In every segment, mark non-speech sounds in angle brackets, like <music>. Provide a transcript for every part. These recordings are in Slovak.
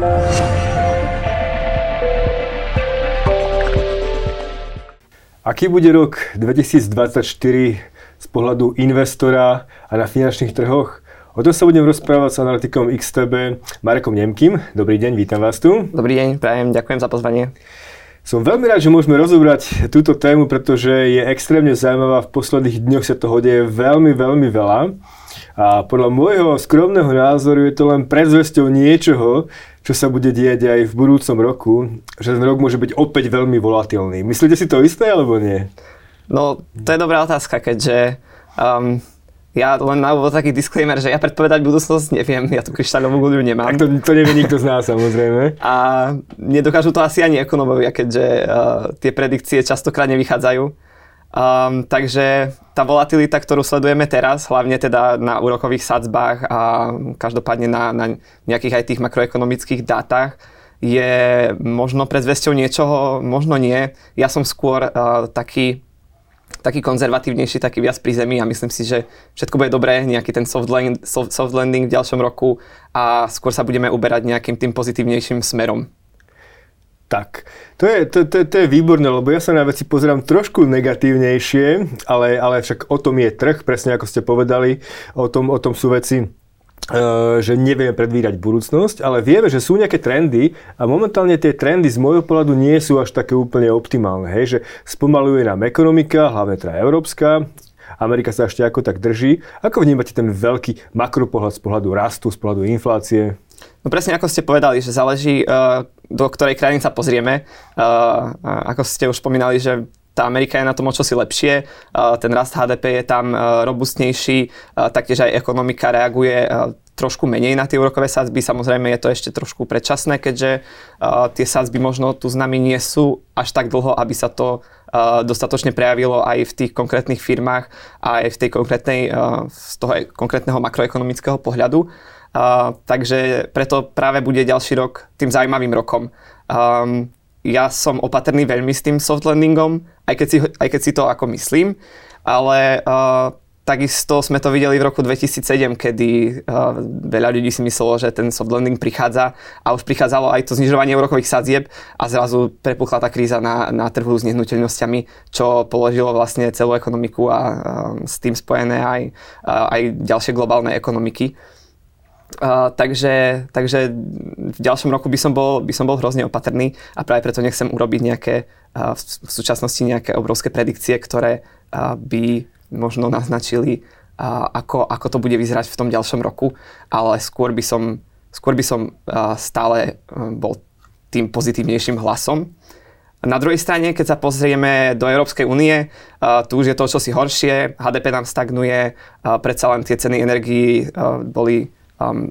Aký bude rok 2024 z pohľadu investora a na finančných trhoch? O tom sa budem rozprávať s analytikom XTB Marekom Nemkým. Dobrý deň, vítam vás tu. Dobrý deň, prajem, ďakujem za pozvanie. Som veľmi rád, že môžeme rozobrať túto tému, pretože je extrémne zaujímavá. V posledných dňoch sa toho deje veľmi, veľmi veľa. A podľa môjho skromného názoru je to len predzvesťou niečoho, čo sa bude diať aj v budúcom roku, že ten rok môže byť opäť veľmi volatilný. Myslíte si to isté, alebo nie? No, to je dobrá otázka, keďže um, ja len na úvod taký disclaimer, že ja predpovedať budúcnosť neviem, ja tu kryštáľovú guľu nemám. Tak to, to nevie nikto z nás samozrejme. <laughs> A nedokážu to asi ani ekonomovia, keďže uh, tie predikcie častokrát nevychádzajú. Um, takže tá volatilita, ktorú sledujeme teraz, hlavne teda na úrokových sadzbách a každopádne na, na nejakých aj tých makroekonomických dátach, je možno predzvesťou niečoho, možno nie. Ja som skôr uh, taký, taký konzervatívnejší, taký viac pri zemi a myslím si, že všetko bude dobré, nejaký ten soft, land, soft, soft landing v ďalšom roku a skôr sa budeme uberať nejakým tým pozitívnejším smerom. Tak, to je, to, to, to je výborné, lebo ja sa na veci pozerám trošku negatívnejšie, ale, ale však o tom je trh, presne ako ste povedali, o tom, o tom sú veci, uh, že nevieme predvídať budúcnosť, ale vieme, že sú nejaké trendy a momentálne tie trendy z môjho pohľadu nie sú až také úplne optimálne. Hej? Že spomaluje nám ekonomika, hlavne teda európska, Amerika sa ešte ako tak drží. Ako vnímate ten veľký makropohľad z pohľadu rastu, z pohľadu inflácie? No presne ako ste povedali, že záleží, uh, do ktorej krajiny sa pozrieme. Uh, ako ste už spomínali, že tá Amerika je na tom o čosi lepšie, uh, ten rast HDP je tam robustnejší, taktiež aj ekonomika reaguje trošku menej na tie úrokové sadzby. Samozrejme je to ešte trošku predčasné, keďže tie sadzby možno tu s nami nie sú až tak dlho, aby sa to dostatočne prejavilo aj v tých konkrétnych firmách a aj v tej konkrétnej, z toho konkrétneho makroekonomického pohľadu. Uh, takže preto práve bude ďalší rok tým zaujímavým rokom. Um, ja som opatrný veľmi s tým soft landingom, aj keď si, aj keď si to ako myslím, ale takisto sme to videli v roku 2007, kedy uh, veľa ľudí si myslelo, že ten soft landing prichádza a už prichádzalo aj to znižovanie úrokových sadzieb a zrazu prepuchla tá kríza na, na trhu s nehnuteľnosťami, čo položilo vlastne celú ekonomiku a uh, s tým spojené aj, uh, aj ďalšie globálne ekonomiky. Uh, takže, takže v ďalšom roku by som, bol, by som bol hrozne opatrný a práve preto nechcem urobiť nejaké uh, v, v súčasnosti nejaké obrovské predikcie, ktoré uh, by možno naznačili, uh, ako, ako to bude vyzerať v tom ďalšom roku, ale skôr by som, skôr by som stále uh, bol tým pozitívnejším hlasom. Na druhej strane, keď sa pozrieme do Európskej únie, uh, tu už je to čosi horšie, HDP nám stagnuje, uh, predsa len tie ceny energií boli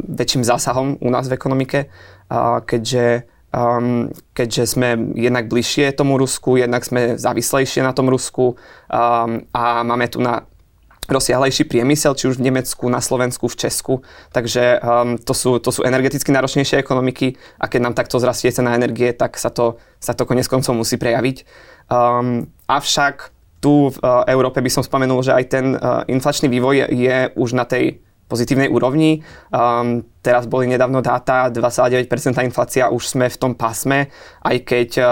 väčším zásahom u nás v ekonomike, keďže, um, keďže sme jednak bližšie tomu Rusku, jednak sme závislejšie na tom Rusku um, a máme tu na rozsiahlejší priemysel, či už v Nemecku, na Slovensku, v Česku. Takže um, to, sú, to sú energeticky náročnejšie ekonomiky a keď nám takto zrastie cena energie, tak sa to, sa to konec koncov musí prejaviť. Um, avšak tu v uh, Európe by som spomenul, že aj ten uh, inflačný vývoj je, je už na tej pozitívnej úrovni. Um, teraz boli nedávno dáta, 2,9% inflácia, už sme v tom pásme, aj keď uh,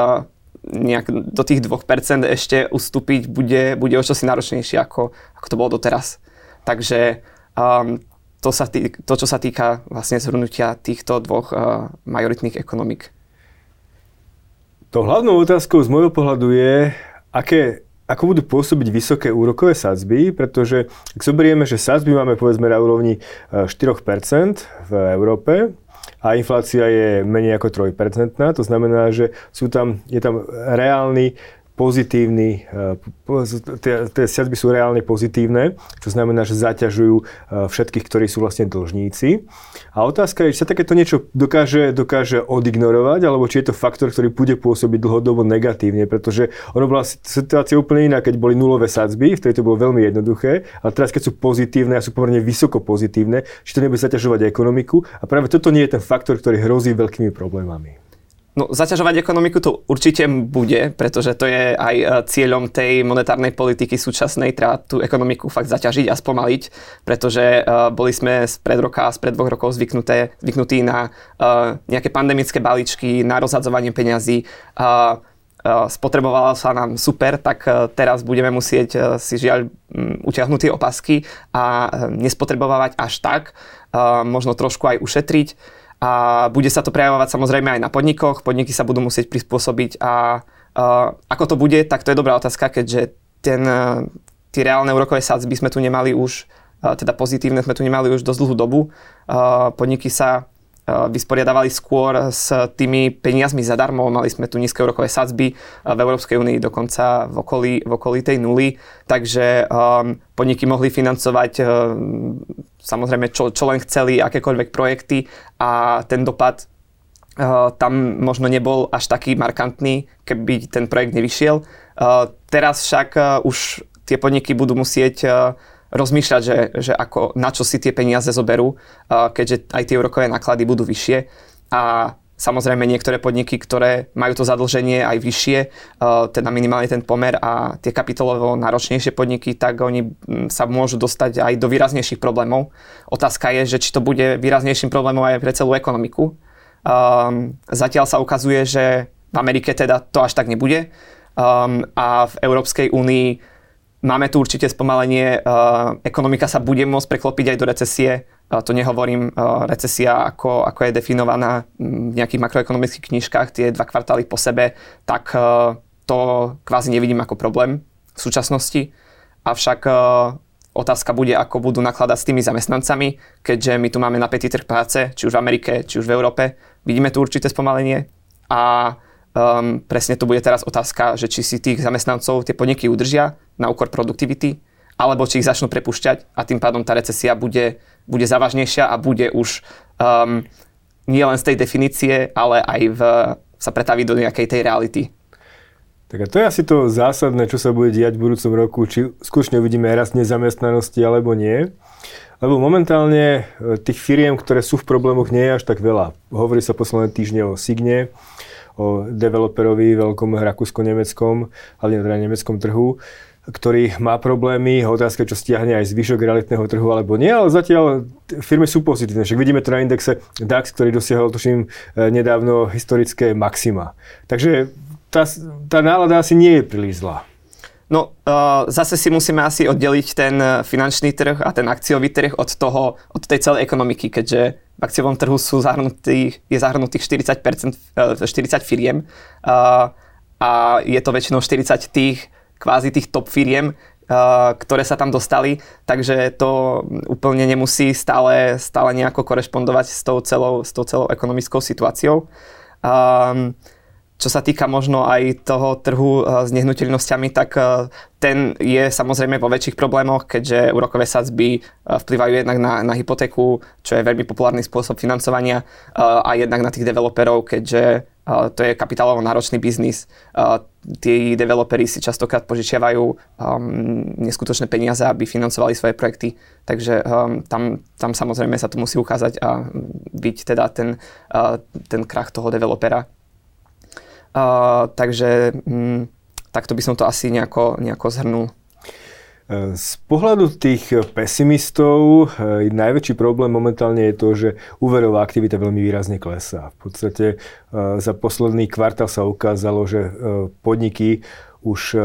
nejak do tých 2% ešte ustúpiť bude, bude o čosi náročnejšie, ako, ako to bolo doteraz. Takže um, to, sa tý, to, čo sa týka vlastne zhrnutia týchto dvoch uh, majoritných ekonomik. To hlavnou otázkou z môjho pohľadu je, aké ako budú pôsobiť vysoké úrokové sadzby, pretože ak zoberieme, že sadzby máme povedzme na úrovni 4% e, v Európe a inflácia je menej ako 3%, to znamená, že sú tam, je tam reálny pozitívny, e, tie sadzby sú reálne pozitívne, čo znamená, že zaťažujú e, všetkých, ktorí sú vlastne dlžníci. A otázka je, či sa takéto niečo dokáže, dokáže odignorovať, alebo či je to faktor, ktorý bude pôsobiť dlhodobo negatívne, pretože ono bola situácia úplne iná, keď boli nulové sadzby, vtedy to bolo veľmi jednoduché, ale teraz keď sú pozitívne a sú pomerne vysoko pozitívne, či to nebude zaťažovať ekonomiku a práve toto nie je ten faktor, ktorý hrozí veľkými problémami. No, zaťažovať ekonomiku to určite bude, pretože to je aj e, cieľom tej monetárnej politiky súčasnej, treba tú ekonomiku fakt zaťažiť a spomaliť, pretože uh, boli sme pred roka a spred dvoch rokov zvyknuté, zvyknutí na uh, nejaké pandemické balíčky, na rozhadzovanie peňazí, spotrebovala sa nám super, tak teraz budeme musieť si žiaľ utiahnuť tie opasky a nespotrebovať až tak, možno trošku aj ušetriť a bude sa to prejavovať samozrejme aj na podnikoch, podniky sa budú musieť prispôsobiť a uh, ako to bude, tak to je dobrá otázka, keďže ten, uh, tie reálne úrokové sadzby sme tu nemali už, uh, teda pozitívne sme tu nemali už dosť dlhú dobu. Uh, podniky sa vysporiadavali skôr s tými peniazmi zadarmo. Mali sme tu nízke úrokové sadzby v Európskej únii dokonca v okolí, v okolí tej nuly, takže um, podniky mohli financovať um, samozrejme čo, čo len chceli, akékoľvek projekty a ten dopad tam možno nebol až taký markantný, keby ten projekt nevyšiel. Teraz však už tie podniky budú musieť rozmýšľať, že, že ako, na čo si tie peniaze zoberú, keďže aj tie úrokové náklady budú vyššie. A samozrejme niektoré podniky, ktoré majú to zadlženie aj vyššie, teda minimálne ten pomer a tie kapitolovo náročnejšie podniky, tak oni sa môžu dostať aj do výraznejších problémov. Otázka je, že či to bude výraznejším problémom aj pre celú ekonomiku. Zatiaľ sa ukazuje, že v Amerike teda to až tak nebude a v Európskej únii Máme tu určite spomalenie, uh, ekonomika sa bude môcť preklopiť aj do recesie. Uh, to nehovorím uh, recesia, ako, ako je definovaná v nejakých makroekonomických knižkách, tie dva kvartály po sebe, tak to kvázi nevidím ako problém v súčasnosti. Avšak otázka bude, ako budú nakladať s tými zamestnancami, keďže my tu máme napätý trh práce, či už v Amerike, či už v Európe. Vidíme tu určité spomalenie a Um, presne to bude teraz otázka, že či si tých zamestnancov tie podniky udržia na úkor produktivity, alebo či ich začnú prepušťať a tým pádom tá recesia bude, bude závažnejšia a bude už um, nie len z tej definície, ale aj v, sa pretaví do nejakej tej reality. Tak a to je asi to zásadné, čo sa bude diať v budúcom roku, či skutočne uvidíme rast nezamestnanosti alebo nie. Lebo momentálne e, tých firiem, ktoré sú v problémoch, nie je až tak veľa. Hovorí sa posledné týždne o Signe, o developerovi veľkom rakúsko-nemeckom, hlavne teda nemeckom trhu, ktorý má problémy, otázka, čo stiahne aj zvyšok realitného trhu alebo nie, ale zatiaľ firmy sú pozitívne. Však vidíme to na indexe DAX, ktorý dosiahol, tuším, e, nedávno historické maxima. Takže tá, tá nálada asi nie je príliš zlá. No, uh, zase si musíme asi oddeliť ten finančný trh a ten akciový trh od toho, od tej celej ekonomiky, keďže v akciovom trhu sú zahrnutých, je zahrnutých 40%, 40 firiem uh, a je to väčšinou 40 tých kvázi tých top firiem, uh, ktoré sa tam dostali, takže to úplne nemusí stále, stále nejako korešpondovať s tou celou, s tou celou ekonomickou situáciou. Um, čo sa týka možno aj toho trhu eh, s nehnuteľnosťami, tak eh, ten je samozrejme vo väčších problémoch, keďže úrokové sadzby eh, vplyvajú jednak na, na hypotéku, čo je veľmi populárny spôsob financovania a jednak na tých developerov, keďže to je kapitálovo náročný biznis. Tí developeri si častokrát požičiavajú um, neskutočné peniaze, aby financovali svoje projekty, takže um, tam, tam samozrejme sa to musí ukázať a byť teda ten, ten krach toho developera takže mm, takto by som to asi nejako, nejako zhrnul. Z pohľadu tých pesimistov e, najväčší problém momentálne je to, že úverová aktivita veľmi výrazne klesá. V podstate e, za posledný kvartál sa ukázalo, že e, podniky už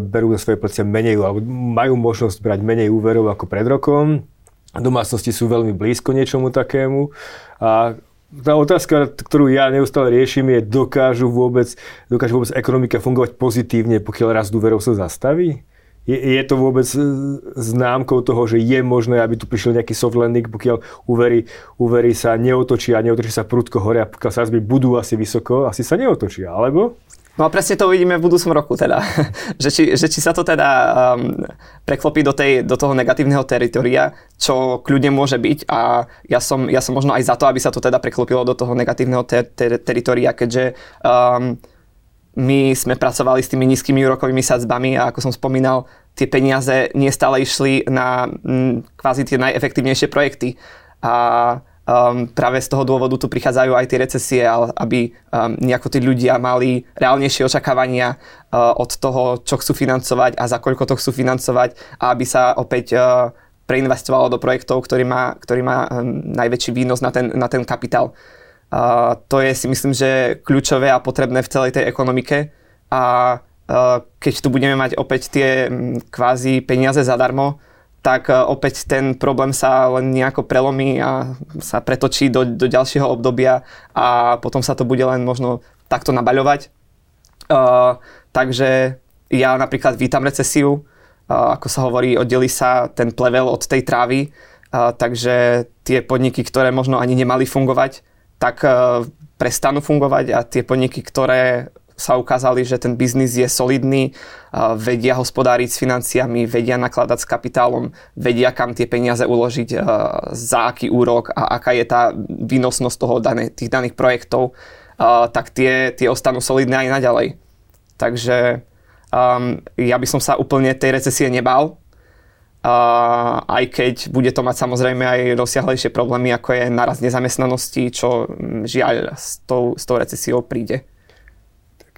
berú na svoje plecia menej, alebo majú možnosť brať menej úverov ako pred rokom. Domácnosti sú veľmi blízko niečomu takému a tá otázka, ktorú ja neustále riešim, je, dokážu vôbec, dokáže vôbec ekonomika fungovať pozitívne, pokiaľ rast úverov sa zastaví? Je, je to vôbec e, známkou toho, že je možné, aby tu prišiel nejaký soft landing, pokiaľ úvery, úvery sa neotočia, neotočia sa prudko hore a pokiaľ sa budú asi vysoko, asi sa neotočia, alebo? No a presne to uvidíme v budúcom roku teda, <laughs> že, či, že či sa to teda um, preklopí do, tej, do toho negatívneho teritoria, čo kľudne môže byť a ja som, ja som možno aj za to, aby sa to teda preklopilo do toho negatívneho ter, ter, teritoria, keďže um, my sme pracovali s tými nízkymi úrokovými sadzbami a ako som spomínal, tie peniaze nie stále išli na m, kvázi tie najefektívnejšie projekty. A um, práve z toho dôvodu tu prichádzajú aj tie recesie, aby um, nejako tí ľudia mali reálnejšie očakávania uh, od toho, čo chcú financovať a za koľko to chcú financovať a aby sa opäť uh, preinvestovalo do projektov, ktorý má, ktorý má um, najväčší výnos na ten, na ten kapitál. Uh, to je si myslím, že kľúčové a potrebné v celej tej ekonomike a uh, keď tu budeme mať opäť tie um, kvázi peniaze zadarmo, tak e, opäť ten problém sa len nejako prelomí a sa pretočí do, do ďalšieho obdobia a potom sa to bude len možno takto nabaľovať. Uh, takže ja napríklad vítam recesiu, uh, ako sa hovorí, oddeli sa ten plevel od tej trávy, uh, takže tie podniky, ktoré možno ani nemali fungovať, tak uh, prestanú fungovať a tie podniky, ktoré sa ukázali, že ten biznis je solidný, vedia hospodáriť s financiami, vedia nakladať s kapitálom, vedia kam tie peniaze uložiť, za aký úrok a aká je tá výnosnosť toho tých daných projektov, tak tie, tie ostanú solidné aj naďalej. Takže um, ja by som sa úplne tej recesie nebal, uh, aj keď bude to mať samozrejme aj rozsiahlejšie problémy, ako je naraz nezamestnanosti, čo žiaľ s tou, s tou recesiou príde.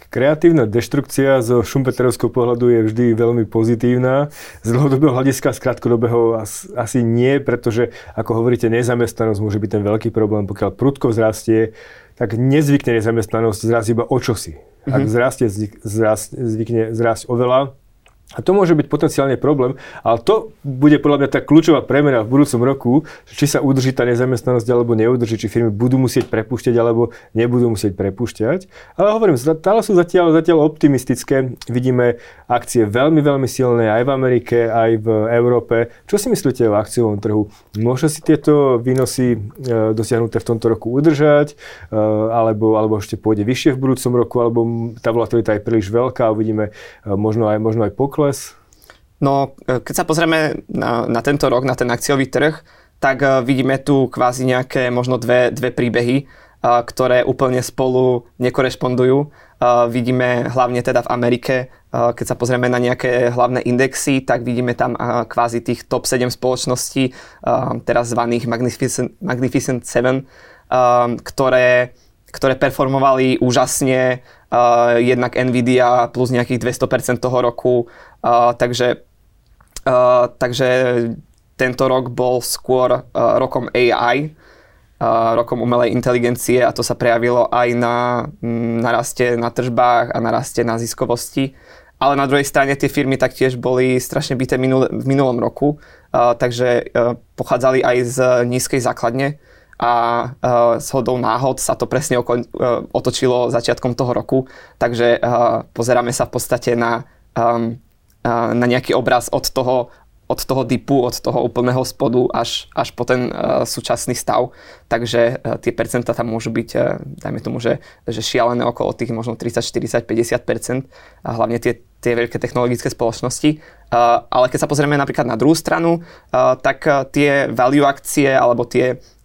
Kreatívna deštrukcia zo šumpeterovského pohľadu je vždy veľmi pozitívna. Z dlhodobého hľadiska, z krátkodobého asi nie, pretože, ako hovoríte, nezamestnanosť môže byť ten veľký problém. Pokiaľ prudko vzrastie, tak nezvykne nezamestnanosť zrásť iba o čosi. Ak vzrastie, zvykne zrásť oveľa, a to môže byť potenciálne problém, ale to bude podľa mňa tá kľúčová premena v budúcom roku, či sa udrží tá nezamestnanosť alebo neudrží, či firmy budú musieť prepúšťať alebo nebudú musieť prepúšťať. Ale hovorím, stále sú zatiaľ, zatiaľ optimistické. Vidíme akcie veľmi, veľmi silné aj v Amerike, aj v Európe. Čo si myslíte o akciovom trhu? Môže si tieto výnosy e, dosiahnuté v tomto roku udržať, e, alebo, alebo ešte pôjde vyššie v budúcom roku, alebo tá volatilita je príliš veľká a uvidíme e, možno aj, možno aj pokles pokles? No, e, keď sa pozrieme na, na tento rok, na ten akciový trh, tak uh, vidíme tu kvázi nejaké možno dve, dve príbehy, uh, ktoré úplne spolu nekorešpondujú. Vidíme hlavne teda v Amerike, keď sa pozrieme na nejaké hlavné indexy, tak vidíme tam kvázi tých top 7 spoločností, teraz zvaných Magnificent, Magnificent 7, ktoré, ktoré performovali úžasne, jednak Nvidia plus nejakých 200% toho roku, Uh, takže, uh, takže tento rok bol skôr uh, rokom AI, uh, rokom umelej inteligencie a to sa prejavilo aj na mm, naraste na tržbách a naraste na ziskovosti. Ale na druhej strane tie firmy taktiež boli strašne byté minul, v minulom roku, uh, takže uh, pochádzali aj z nízkej základne a uh, s hodou náhod sa to presne oko, uh, otočilo začiatkom toho roku, takže uh, pozeráme sa v podstate na um, na nejaký obraz od toho, od toho dipu, od toho úplného spodu až, až po ten uh, súčasný stav. Takže uh, tie percentá tam môžu byť, uh, dajme tomu, že, že šialené okolo tých možno 30, 40, 50 a hlavne tie, tie veľké technologické spoločnosti. Uh, ale keď sa pozrieme napríklad na druhú stranu, uh, tak uh, tie value akcie alebo tie uh,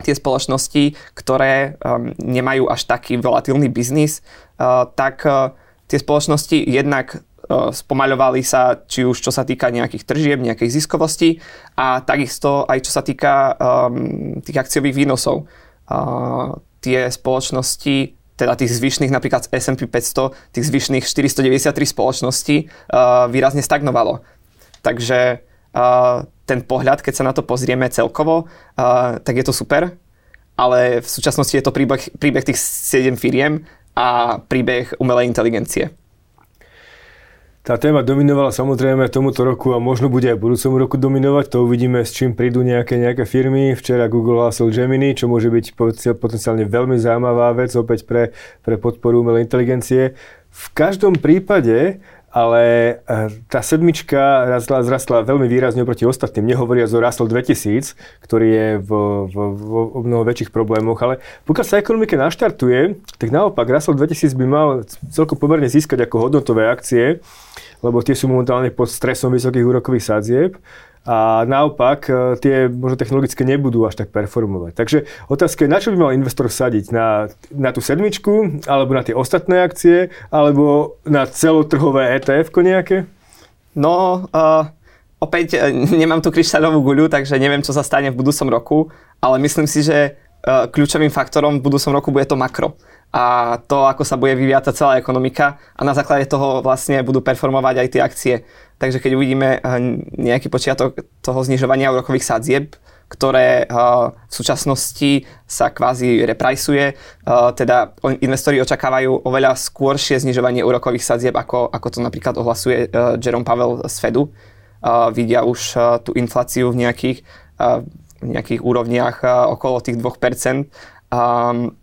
tie spoločnosti, ktoré um, nemajú až taký volatilný biznis, uh, tak uh, tie spoločnosti jednak E, spomaľovali sa, či už čo sa týka nejakých tržieb, nejakej ziskovosti a takisto aj čo sa týka um, tých akciových výnosov. Uh, tie spoločnosti teda tých zvyšných, napríklad S&P 500, tých zvyšných 493 spoločností uh, výrazne stagnovalo. Takže uh, ten pohľad, keď sa na to pozrieme celkovo, uh, tak je to super, ale v súčasnosti je to príbeh, príbeh tých 7 firiem a príbeh umelej inteligencie. Tá téma dominovala samozrejme tomuto roku a možno bude aj budúcom roku dominovať. To uvidíme, s čím prídu nejaké, nejaké firmy. Včera Google hlásil Gemini, čo môže byť potenciálne veľmi zaujímavá vec opäť pre, pre podporu umelej inteligencie. V každom prípade ale eh, tá sedmička zrastla, zrastla veľmi výrazne oproti ostatným. Nehovoria o Russell 2000, ktorý je v, v, v, v mnoho väčších problémoch, ale pokiaľ sa ekonomika naštartuje, tak naopak Russell 2000 by mal celkom pomerne získať ako hodnotové akcie lebo tie sú momentálne pod stresom vysokých úrokových sadzieb a naopak e, tie možno technologické nebudú až tak performovať. Takže otázka je, na čo by mal investor sadiť? Na, na tú sedmičku, alebo na tie ostatné akcie, alebo na celotrhové ETF nejaké? No, uh, opäť nemám tu kryštáľovú guľu, takže neviem, čo sa stane v budúcom roku, ale myslím si, že kľúčovým faktorom v budúcom roku bude to makro a to, ako sa bude vyvíjať tá celá ekonomika a na základe toho vlastne budú performovať aj tie akcie. Takže keď uvidíme eh, nejaký počiatok toho znižovania úrokových sadzieb, ktoré eh, v súčasnosti sa kvázi reprajsuje, eh, teda investori očakávajú oveľa skôršie znižovanie úrokových sadzieb, ako, ako to napríklad ohlasuje Jerome Pavel z Fedu. Vidia už tú infláciu v nejakých, v nejakých úrovniach okolo tých 2%. Um,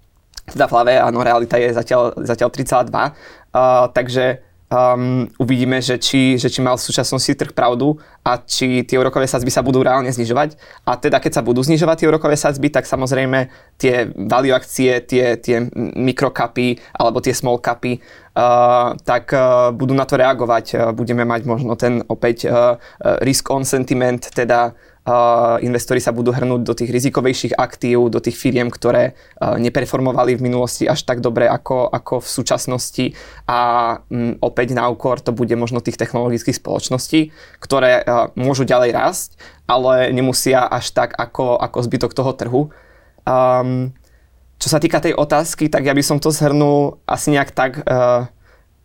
teda v hlave, áno, realita je zatiaľ, zatiaľ 3,2. Uh, takže um, uvidíme, že či, že či mal v súčasnosti trh pravdu a či tie úrokové sadzby sa budú reálne znižovať. A teda keď sa budú znižovať tie úrokové sadzby, tak samozrejme tie value akcie, tie, tie mikrokapy alebo tie small capy, uh, tak uh, budú na to reagovať. Uh, budeme mať možno ten opäť uh, risk on sentiment, teda investori sa budú hrnúť do tých rizikovejších aktív, do tých firiem, ktoré neperformovali v minulosti až tak dobre ako, ako v súčasnosti a m, opäť na úkor to bude možno tých technologických spoločností, ktoré môžu ďalej rásť, ale nemusia až tak ako, ako zbytok toho trhu. Um, čo sa týka tej otázky, tak ja by som to zhrnul asi nejak tak, uh,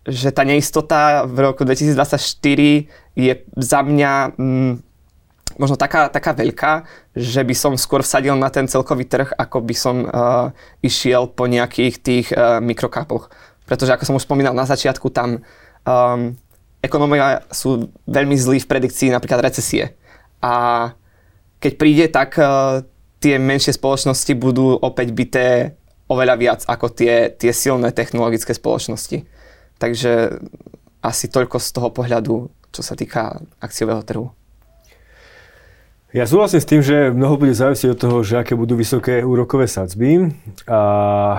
že tá neistota v roku 2024 je za mňa um, možno taká, taká veľká, že by som skôr vsadil na ten celkový trh, ako by som uh, išiel po nejakých tých uh, mikrokapoch. Pretože ako som už spomínal na začiatku, tam um, ekonomia sú veľmi zlí v predikcii napríklad recesie. A keď príde, tak uh, tie menšie spoločnosti budú opäť byté oveľa viac ako tie, tie silné technologické spoločnosti. Takže asi toľko z toho pohľadu, čo sa týka akciového trhu. Ja súhlasím s tým, že mnoho bude závisieť od toho, že aké budú vysoké úrokové sadzby a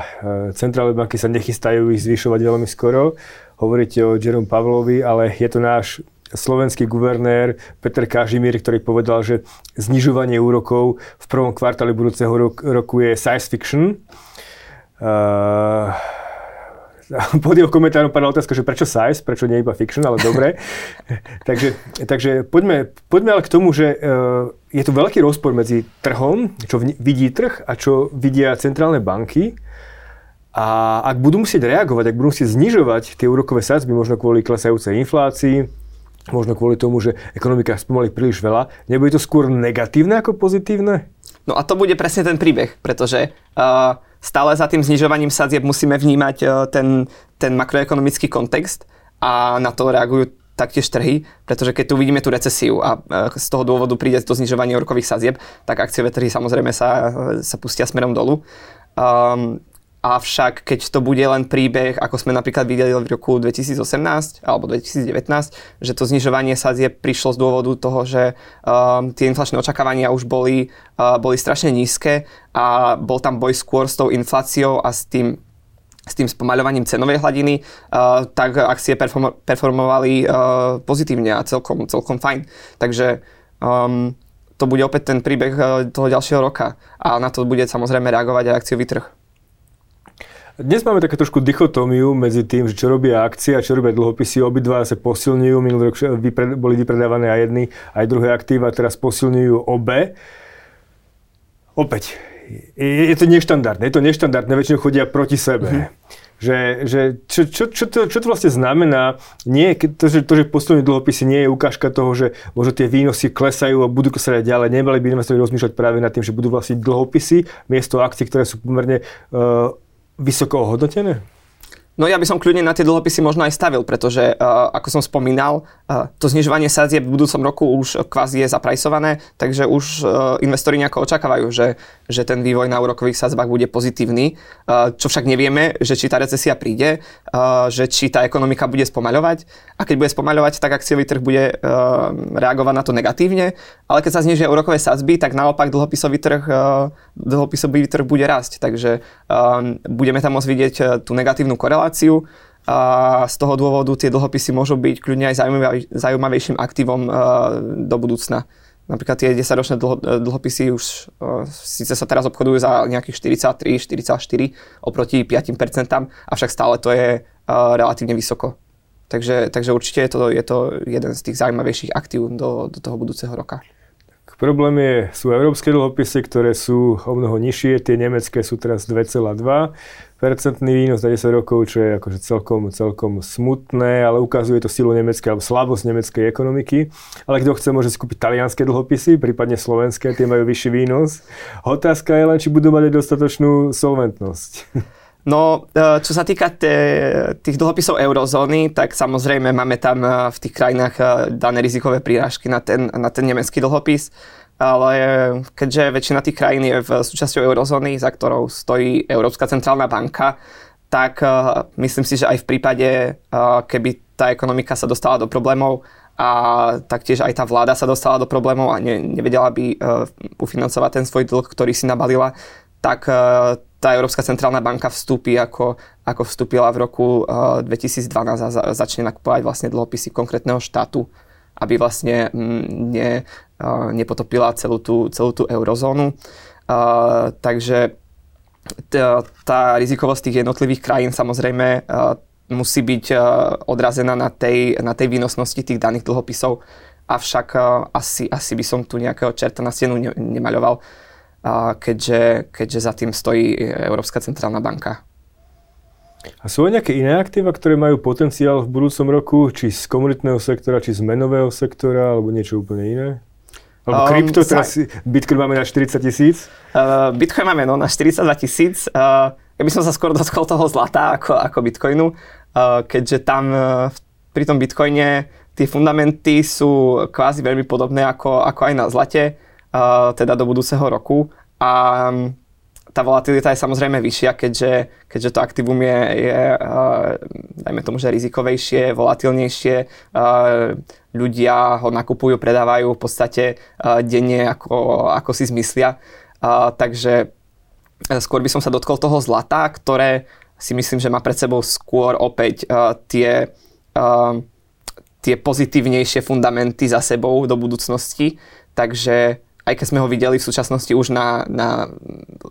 e, centrálne banky sa nechystajú ich zvyšovať veľmi skoro. Hovoríte o Jerome Pavlovi, ale je to náš slovenský guvernér Peter Kažimír, ktorý povedal, že znižovanie úrokov v prvom kvartále budúceho roku je science fiction. Uh, <laughs> pod jeho komentárom padla otázka, že prečo science, prečo nie iba fiction, ale dobre. <laughs> takže, takže poďme, poďme ale k tomu, že uh, je tu veľký rozpor medzi trhom, čo vidí trh a čo vidia centrálne banky. A ak budú musieť reagovať, ak budú musieť znižovať tie úrokové sadzby, možno kvôli klesajúcej inflácii, možno kvôli tomu, že ekonomika spomalí príliš veľa, nebude to skôr negatívne ako pozitívne? No a to bude presne ten príbeh, pretože uh, stále za tým znižovaním sadzieb musíme vnímať e, ten, ten makroekonomický kontext a na to reagujú taktiež trhy, pretože keď tu vidíme tú recesiu a e, z toho dôvodu príde to znižovanie úrokových sadzieb, tak akciové trhy samozrejme sa, sa pustia smerom dolu. Um, Avšak keď to bude len príbeh, ako sme napríklad videli v roku 2018 alebo 2019, že to znižovanie sadzie prišlo z dôvodu toho, že um, tie inflačné očakávania už boli, uh, boli strašne nízke a bol tam boj skôr s tou infláciou a s tým s tým spomaľovaním cenovej hladiny, uh, tak akcie perform- performovali uh, pozitívne a celkom, celkom fajn. Takže um, to bude opäť ten príbeh uh, toho ďalšieho roka a na to bude samozrejme reagovať aj akciový trh. Dnes máme také trošku dichotómiu medzi tým, že čo robia akcie a čo robia dlhopisy. Obidva sa posilňujú. Minulý rok boli vypredávané aj jedny, aj druhé aktíva, teraz posilňujú obe. Opäť, je, je to neštandardné. Je to neštandardné, väčšinou chodia proti sebe. Mm-hmm. Že, že čo, čo, čo, to, čo to vlastne znamená? Nie, to, že, to, že posilňujú dlhopisy, nie je ukážka toho, že možno tie výnosy klesajú a budú klesať ďalej. Nemali by investori rozmýšľať práve nad tým, že budú vlastniť dlhopisy miesto akcií, ktoré sú pomerne uh, vysoko ohodnotené? No ja by som kľudne na tie dlhopisy možno aj stavil, pretože uh, ako som spomínal, uh, to znižovanie sadzie v budúcom roku už kvázi je zaprajsované, takže už uh, investori nejako očakávajú, že, že ten vývoj na úrokových sadzbách bude pozitívny, uh, čo však nevieme, že či tá recesia príde, uh, že či tá ekonomika bude spomaľovať. A keď bude spomaľovať, tak akciový trh bude uh, reagovať na to negatívne, ale keď sa znižia úrokové sadzby, tak naopak dlhopisový trh, uh, dlhopisový trh bude rásť, takže uh, budeme tam môcť vidieť tú negatívnu koreláciu koreláciu a z toho dôvodu tie dlhopisy môžu byť kľudne aj zaujímavejším aktívom do budúcna. Napríklad tie 10-ročné dlho, dlhopisy už uh, síce sa teraz obchodujú za nejakých 43-44 oproti 5%, avšak stále to je uh, relatívne vysoko. takže, takže určite je to, je to jeden z tých zaujímavejších aktív do, do toho budúceho roka. Problém je, sú európske dlhopisy, ktoré sú o mnoho nižšie, tie nemecké sú teraz 2,2 percentný výnos na 10 rokov, čo je akože celkom, celkom smutné, ale ukazuje to silu nemeckej alebo slabosť nemeckej ekonomiky. Ale kto chce, môže si kúpiť talianské dlhopisy, prípadne slovenské, tie majú vyšší výnos. Otázka je len, či budú mať dostatočnú solventnosť. <laughs> No, e, čo sa týka tých dlhopisov eurozóny, tak samozrejme máme tam e, v tých krajinách e, dané rizikové prírážky na ten, na ten nemecký dlhopis, ale keďže väčšina tých krajín je v súčasťou eurozóny, za ktorou stojí Európska centrálna banka, tak myslím si, že aj v prípade, keby tá ekonomika sa dostala do problémov a taktiež aj tá vláda sa dostala do problémov a ne, nevedela by ufinancovať ten svoj dlh, ktorý si nabalila, tak tá Európska centrálna banka vstúpi ako, ako vstúpila v roku uh, eh, 2012 a za, začne nakupovať vlastne dlhopisy konkrétneho štátu, aby vlastne mm, ne, nepotopila celú tú, celú tú eurozónu. Takže tá, rizikovosť tých jednotlivých krajín samozrejme musí byť odrazená na tej, na tej výnosnosti tých daných dlhopisov, avšak asi, asi by som tu nejakého čerta na stenu ne, nemaľoval keďže, keďže za tým stojí Európska centrálna banka. A sú aj nejaké iné aktíva, ktoré majú potenciál v budúcom roku, či z komunitného sektora, či z menového sektora, alebo niečo úplne iné? Alebo um, krypto, teraz sa... Bitcoin máme na 40 tisíc? Uh, Bitcoin máme no, na 42 tisíc. Uh, ja by som sa skôr dotkol toho zlata ako, ako Bitcoinu, uh, keďže tam uh, pri tom Bitcoine tie fundamenty sú kvázi veľmi podobné ako, ako aj na zlate teda do budúceho roku. A tá volatilita je samozrejme vyššia, keďže, keďže to aktivum je, je uh, dajme tomu, že rizikovejšie, volatilnejšie. Uh, ľudia ho nakupujú, predávajú v podstate uh, denne, ako, ako si zmyslia. Uh, takže skôr by som sa dotkol toho zlata, ktoré si myslím, že má pred sebou skôr opäť uh, tie, uh, tie pozitívnejšie fundamenty za sebou do budúcnosti. Takže aj keď sme ho videli v súčasnosti už na, na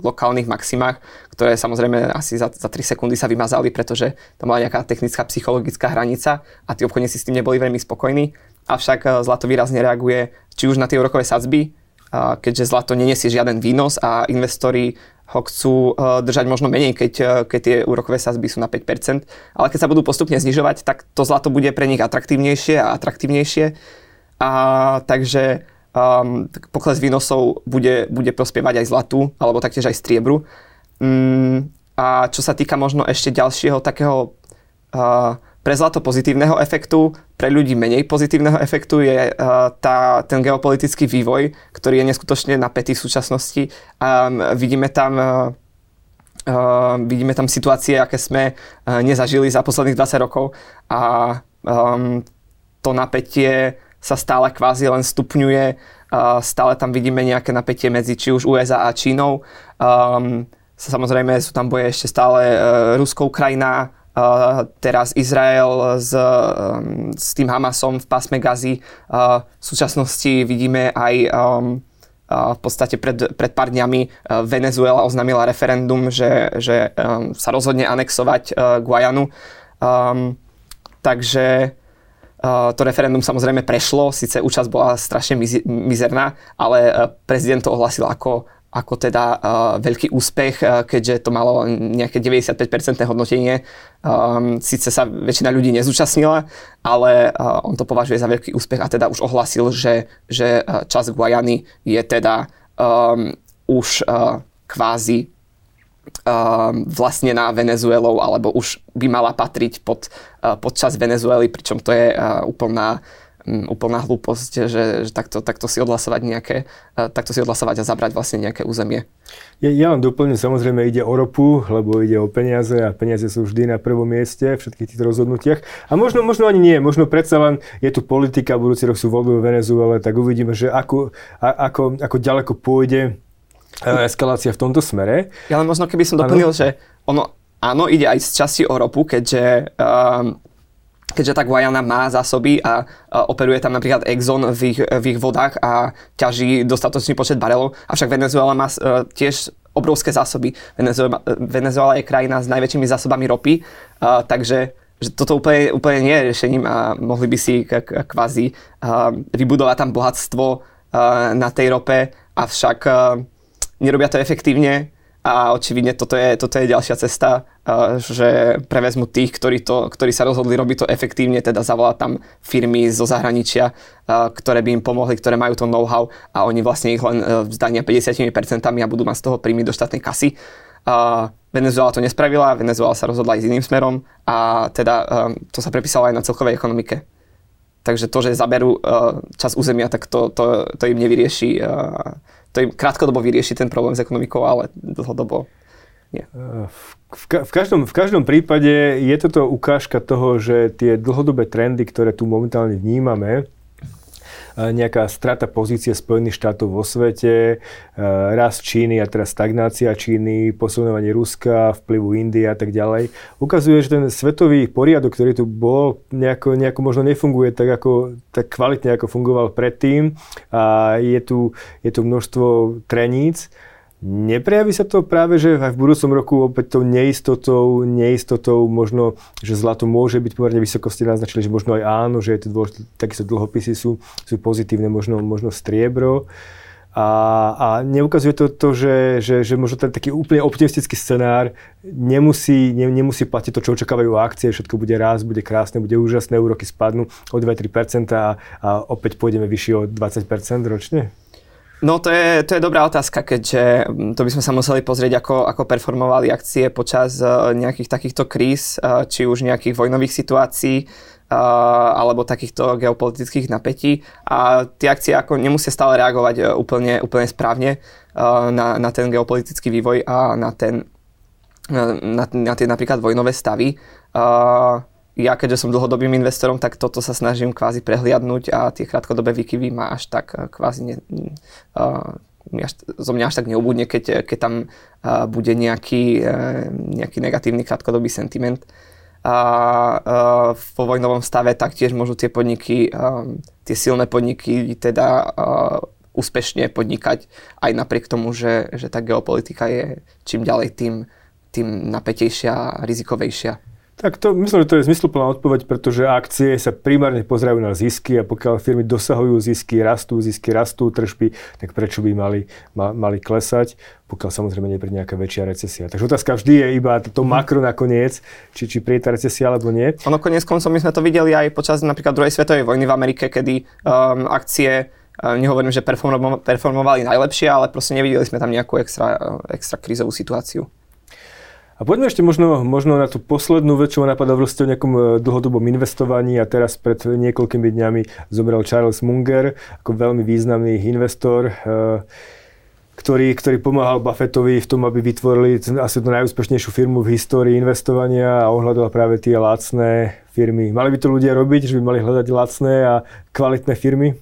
lokálnych maximách, ktoré samozrejme asi za, za 3 sekundy sa vymazali, pretože tam bola nejaká technická psychologická hranica a tí obchodníci s tým neboli veľmi spokojní. Avšak eh, zlato výrazne reaguje či už na tie úrokové sadzby, keďže zlato neniesie žiaden výnos a investori ho chcú eh, držať možno menej, keď, keď tie úrokové sazby sú na 5%. Ale keď sa budú postupne znižovať, tak to zlato bude pre nich atraktívnejšie a atraktívnejšie. A, takže um, pokles výnosov bude, bude prospievať aj zlatu, alebo taktiež aj striebru. Um, a čo sa týka možno ešte ďalšieho takého uh, pre zlato pozitívneho efektu, pre ľudí menej pozitívneho efektu je uh, tá, ten geopolitický vývoj, ktorý je neskutočne napätý v súčasnosti. Um, vidíme tam uh, Uh, vidíme tam situácie, aké sme uh, nezažili za posledných 20 rokov a um, to napätie sa stále kvázi len stupňuje. Stále tam vidíme nejaké napätie medzi či už USA a Čínou. Um, samozrejme sú tam boje ešte stále uh, Ruskou krajina, uh, teraz Izrael s, um, s tým Hamasom v pásme Gazy. V súčasnosti vidíme aj v podstate pred, pred pár dňami Venezuela oznámila referendum, že, že sa rozhodne anexovať Guajanu. Um, takže to referendum samozrejme prešlo, síce účasť bola strašne mizerná, ale e, prezident to ohlasil ako, ako teda uh, veľký úspech, keďže to malo nejaké 95% hodnotenie. Um, síce sa väčšina ľudí nezúčastnila, ale uh, on to považuje za veľký úspech a teda už ohlasil, že, že časť Guajany je teda um, už uh, kvázi Ehm, vlastne na Venezuelou, alebo už by mala patriť pod, uh, pod čas Venezuely, pričom to je uh, úplná, úplná hlúposť, že, že takto, takto si odhlasovať nejaké, uh, takto si odhlasovať a zabrať vlastne nejaké územie. Ja, ja len doplním, samozrejme ide o ropu, lebo ide o peniaze a peniaze sú vždy na prvom mieste v všetkých týchto rozhodnutiach. A možno, možno ani nie, možno predsa len je tu politika, budúci rok sú voľby v Venezuele, tak uvidíme, že ako, a, ako, ako ďaleko pôjde E, eskalácia v tomto smere. Ja len možno keby som doplnil, ano. že ono áno, ide aj z časti o ropu, keďže um, keďže tá Guajana má zásoby a, a operuje tam napríklad Exxon v ich, v ich vodách a ťaží dostatočný počet barelov, avšak Venezuela má uh, tiež obrovské zásoby. Venezuela, Venezuela je krajina s najväčšími zásobami ropy, uh, takže že toto úplne, úplne nie je riešením a mohli by si k, k, kvázi uh, vybudovať tam bohatstvo uh, na tej rope, avšak uh, nerobia to efektívne a očividne toto je, toto je ďalšia cesta, že prevezmu tých, ktorí, to, ktorí sa rozhodli robiť to efektívne, teda zavolať tam firmy zo zahraničia, ktoré by im pomohli, ktoré majú to know-how a oni vlastne ich len e, vzdania 50% a budú mať z toho príjmy do štátnej kasy. Venezuela to nespravila, Venezuela sa rozhodla ísť iným smerom a teda e, to sa prepísalo aj na celkovej ekonomike. Takže to, že zaberú uh, čas územia, tak to, to, to im nevyrieši, uh, to im krátkodobo vyrieši ten problém s ekonomikou, ale dlhodobo nie. V, ka- v, každom, v každom prípade je toto ukážka toho, že tie dlhodobé trendy, ktoré tu momentálne vnímame, nejaká strata pozície Spojených štátov vo svete, rast Číny a teraz stagnácia Číny, posunovanie Ruska, vplyvu Indie a tak ďalej. Ukazuje, že ten svetový poriadok, ktorý tu bol, nejako, nejako možno nefunguje tak, ako, tak kvalitne, ako fungoval predtým a je tu, je tu množstvo treníc. Neprejaví sa to práve, že aj v budúcom roku opäť tou neistotou, neistotou možno, že zlato môže byť pomerne vysoko, ste naznačili, že možno aj áno, že je to dôležité, takisto dlhopisy sú, sú pozitívne, možno, možno striebro. A, a neukazuje to to, že, že, že možno ten taký úplne optimistický scenár nemusí, ne, nemusí platiť to, čo očakávajú akcie, všetko bude rásť, bude krásne, bude úžasné, úroky spadnú o 2-3% a, a opäť pôjdeme vyššie o 20% ročne? No to je, to je dobrá otázka, keďže mm, to by sme sa museli pozrieť, ako, ako performovali akcie počas uh, nejakých takýchto kríz, uh, či už nejakých vojnových situácií, uh, alebo takýchto geopolitických napätí. A tie akcie ako nemusia stále reagovať úplne, úplne správne na, na ten geopolitický vývoj a na, ten, na, na tie napríklad vojnové stavy ja keďže som dlhodobým investorom, tak toto sa snažím kvázi prehliadnúť a tie krátkodobé výkyvy ma až tak eh, kvázi ne, uh, až, zo mňa až tak neubudne, keď, keď tam uh, bude nejaký, uh, nejaký negatívny krátkodobý sentiment. A uh, vo vojnovom stave taktiež môžu tie podniky, uh, tie silné podniky teda uh, úspešne podnikať aj napriek tomu, že, že tá geopolitika je čím ďalej tým, tým napätejšia a rizikovejšia. Tak to, myslím, že to je zmysluplná odpoveď, pretože akcie sa primárne pozerajú na zisky a pokiaľ firmy dosahujú zisky, rastú, zisky rastú, tržby, tak prečo by mali, ma, mali klesať, pokiaľ samozrejme nepríde nejaká väčšia recesia. Takže otázka vždy je iba to mhm. makro nakoniec, či, či príde tá recesia alebo nie. Ono konec koncom my sme to videli aj počas napríklad druhej svetovej vojny v Amerike, kedy um, akcie uh, nehovorím, že performovali najlepšie, ale proste nevideli sme tam nejakú extra, extra krízovú situáciu. A poďme ešte možno, možno na tú poslednú vec, čo ma napadá v o nejakom e, dlhodobom investovaní a teraz pred niekoľkými dňami zomrel Charles Munger ako veľmi významný investor, e, ktorý, ktorý pomáhal Buffettovi v tom, aby vytvorili asi tú najúspešnejšiu firmu v histórii investovania a ohľadal práve tie lacné firmy. Mali by to ľudia robiť, že by mali hľadať lacné a kvalitné firmy?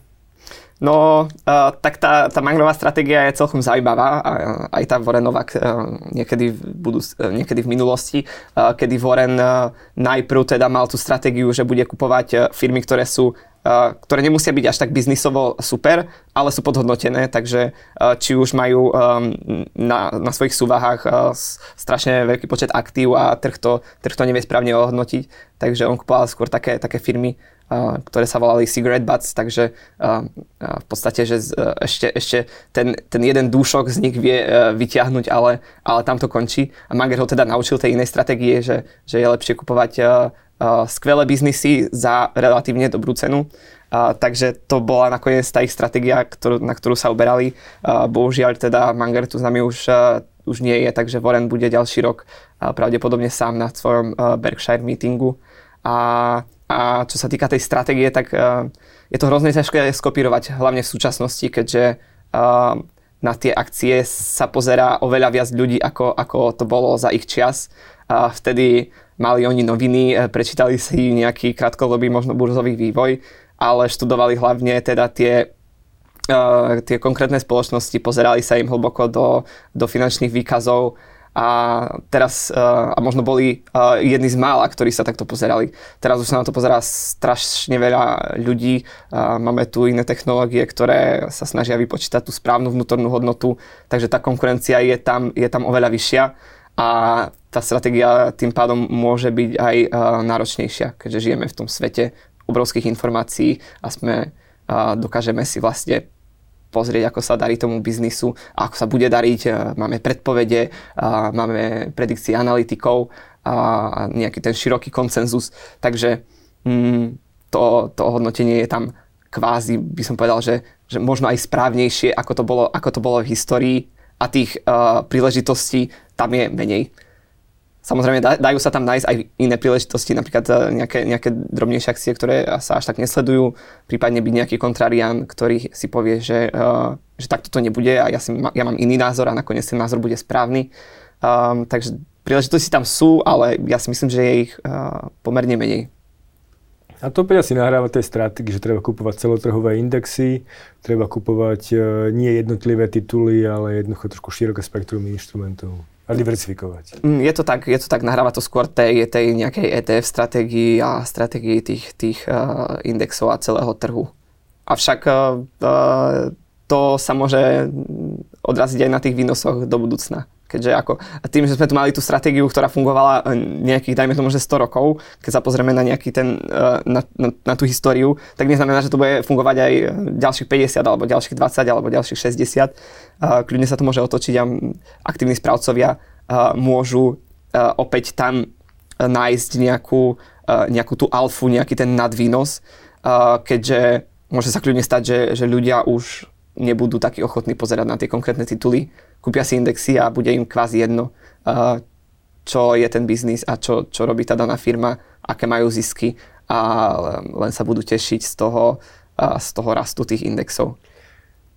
No, uh, tak tá, tá mangrová stratégia je celkom zaujímavá, aj tá Warrenová uh, niekedy, v budú, uh, niekedy v minulosti, uh, kedy Warren uh, najprv teda mal tú stratégiu, že bude kupovať uh, firmy, ktoré sú ktoré nemusia byť až tak biznisovo super, ale sú podhodnotené, takže či už majú na, na svojich súvahách strašne veľký počet aktív a trh to, trh to nevie správne ohodnotiť, takže on kupoval skôr také, také firmy, ktoré sa volali Cigarette Butts, takže v podstate, že ešte, ešte ten, ten jeden dúšok z nich vie vyťahnuť, ale, ale tam to končí. A Manger ho teda naučil tej inej stratégie, že, že je lepšie kupovať skvelé biznisy za relatívne dobrú cenu. Uh, takže to bola nakoniec tá ich stratégia, ktorú, na ktorú sa uberali. Uh, bohužiaľ teda Manger tu s nami už, uh, už nie je, takže Warren bude ďalší rok uh, pravdepodobne sám na svojom uh, Berkshire meetingu. A a čo sa týka tej stratégie, tak uh, je to hrozne ťažké skopírovať, hlavne v súčasnosti, keďže uh, na tie akcie sa pozerá oveľa viac ľudí, ako, ako to bolo za ich čas. A vtedy mali oni noviny, eh, prečítali si nejaký krátkodobý, možno burzový vývoj, ale študovali hlavne teda tie tie konkrétne spoločnosti, pozerali sa im hlboko do, do finančných výkazov a teraz, uh, a možno boli uh, jedni z mála, ktorí sa takto pozerali. Teraz už sa na to pozerá strašne veľa ľudí. Uh, máme tu iné technológie, ktoré sa snažia vypočítať tú správnu vnútornú hodnotu, takže tá konkurencia je tam, je tam oveľa vyššia. A tá stratégia tým pádom môže byť aj uh, náročnejšia, keďže žijeme v tom svete obrovských informácií a sme, uh, dokážeme si vlastne pozrieť, ako sa darí tomu biznisu, ako sa bude dariť. Máme predpovede, máme predikcie analytikov a nejaký ten široký koncenzus. Takže mm, to, to hodnotenie je tam kvázi, by som povedal, že, že možno aj správnejšie, ako to bolo, ako to bolo v histórii a tých príležitostí tam je menej. Samozrejme, dajú sa tam nájsť aj iné príležitosti, napríklad e, nejaké, nejaké drobnejšie akcie, ktoré sa až tak nesledujú, prípadne byť nejaký kontrarián, ktorý si povie, že, uh, že takto to nebude a ja, si, ja mám iný názor a nakoniec ten názor bude správny. Um, takže príležitosti tam sú, ale ja si myslím, že je ich uh, pomerne menej. A to opäť asi nahráva tej stratégii, že treba kupovať celotrhové indexy, treba kupovať uh, nie jednotlivé tituly, ale jednoducho trošku široké spektrum inštrumentov a diversifikovať. Mm, je to tak, je to tak, nahráva to skôr tej, tej nejakej ETF stratégii a stratégii tých, tých uh, indexov a celého trhu. Avšak uh, to sa môže odraziť aj na tých výnosoch do budúcna. Keďže ako, tým, že sme tu mali tú stratégiu, ktorá fungovala nejakých, dajme tomu, že 100 rokov, keď sa pozrieme na nejaký ten, na, na, na tú históriu, tak neznamená, že to bude fungovať aj ďalších 50, alebo ďalších 20, alebo ďalších 60 kľudne sa to môže otočiť a aktívni správcovia môžu opäť tam nájsť nejakú, nejakú tú alfu, nejaký ten nadvýnos, keďže môže sa kľudne stať, že, že ľudia už nebudú takí ochotní pozerať na tie konkrétne tituly, kúpia si indexy a bude im kvázi jedno, čo je ten biznis a čo, čo robí tá daná firma, aké majú zisky a len sa budú tešiť z toho, z toho rastu tých indexov.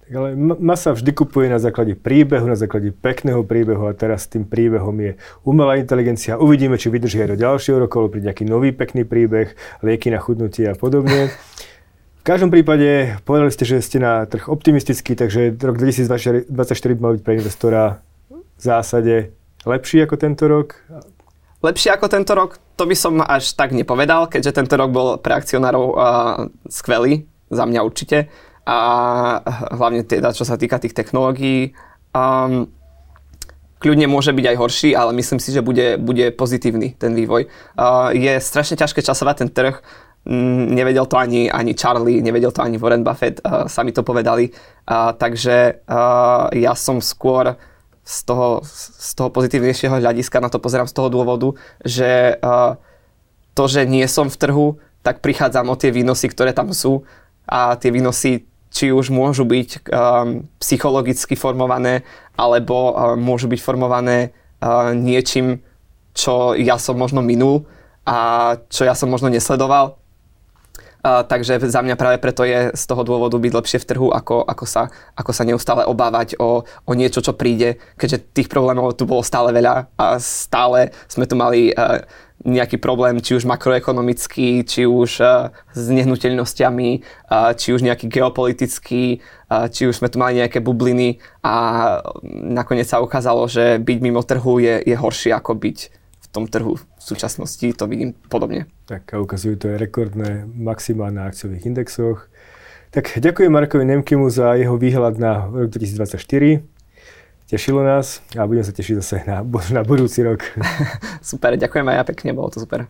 Tak ale masa vždy kupuje na základe príbehu, na základe pekného príbehu a teraz tým príbehom je umelá inteligencia. Uvidíme, či vydrží aj do ďalšieho roku, alebo príde nejaký nový pekný príbeh, lieky na chudnutie a podobne. <laughs> V každom prípade povedali ste, že ste na trh optimistický, takže rok 2024 mal byť pre investora v zásade lepší ako tento rok? Lepšie ako tento rok? To by som až tak nepovedal, keďže tento rok bol pre akcionárov uh, skvelý, za mňa určite a hlavne teda, čo sa týka tých technológií. Um, kľudne môže byť aj horší, ale myslím si, že bude, bude pozitívny ten vývoj. Uh, je strašne ťažké časovať ten trh, mm, nevedel to ani, ani Charlie, nevedel to ani Warren Buffett, uh, sami to povedali. Uh, takže uh, ja som skôr z toho, z toho pozitívnejšieho hľadiska na to pozerám z toho dôvodu, že uh, to, že nie som v trhu, tak prichádzam o tie výnosy, ktoré tam sú a tie výnosy či už môžu byť um, psychologicky formované, alebo um, môžu byť formované uh, niečím, čo ja som možno minul a čo ja som možno nesledoval. Takže za mňa práve preto je z toho dôvodu byť lepšie v trhu, ako, ako, sa, ako sa neustále obávať o, o niečo, čo príde, keďže tých problémov tu bolo stále veľa a stále sme tu mali uh, nejaký problém, či už makroekonomický, či už uh, s nehnuteľnosťami, uh, či už nejaký geopolitický, uh, či už sme tu mali nejaké bubliny a nakoniec sa ukázalo, že byť mimo trhu je, je horšie ako byť v tom trhu v súčasnosti, to vidím podobne. Tak a ukazujú to aj rekordné maximá na akciových indexoch. Tak ďakujem Markovi Nemkimu za jeho výhľad na rok 2024. Tešilo nás a budem sa tešiť zase na, na budúci rok. <laughs> super, ďakujem aj ja pekne, bolo to super.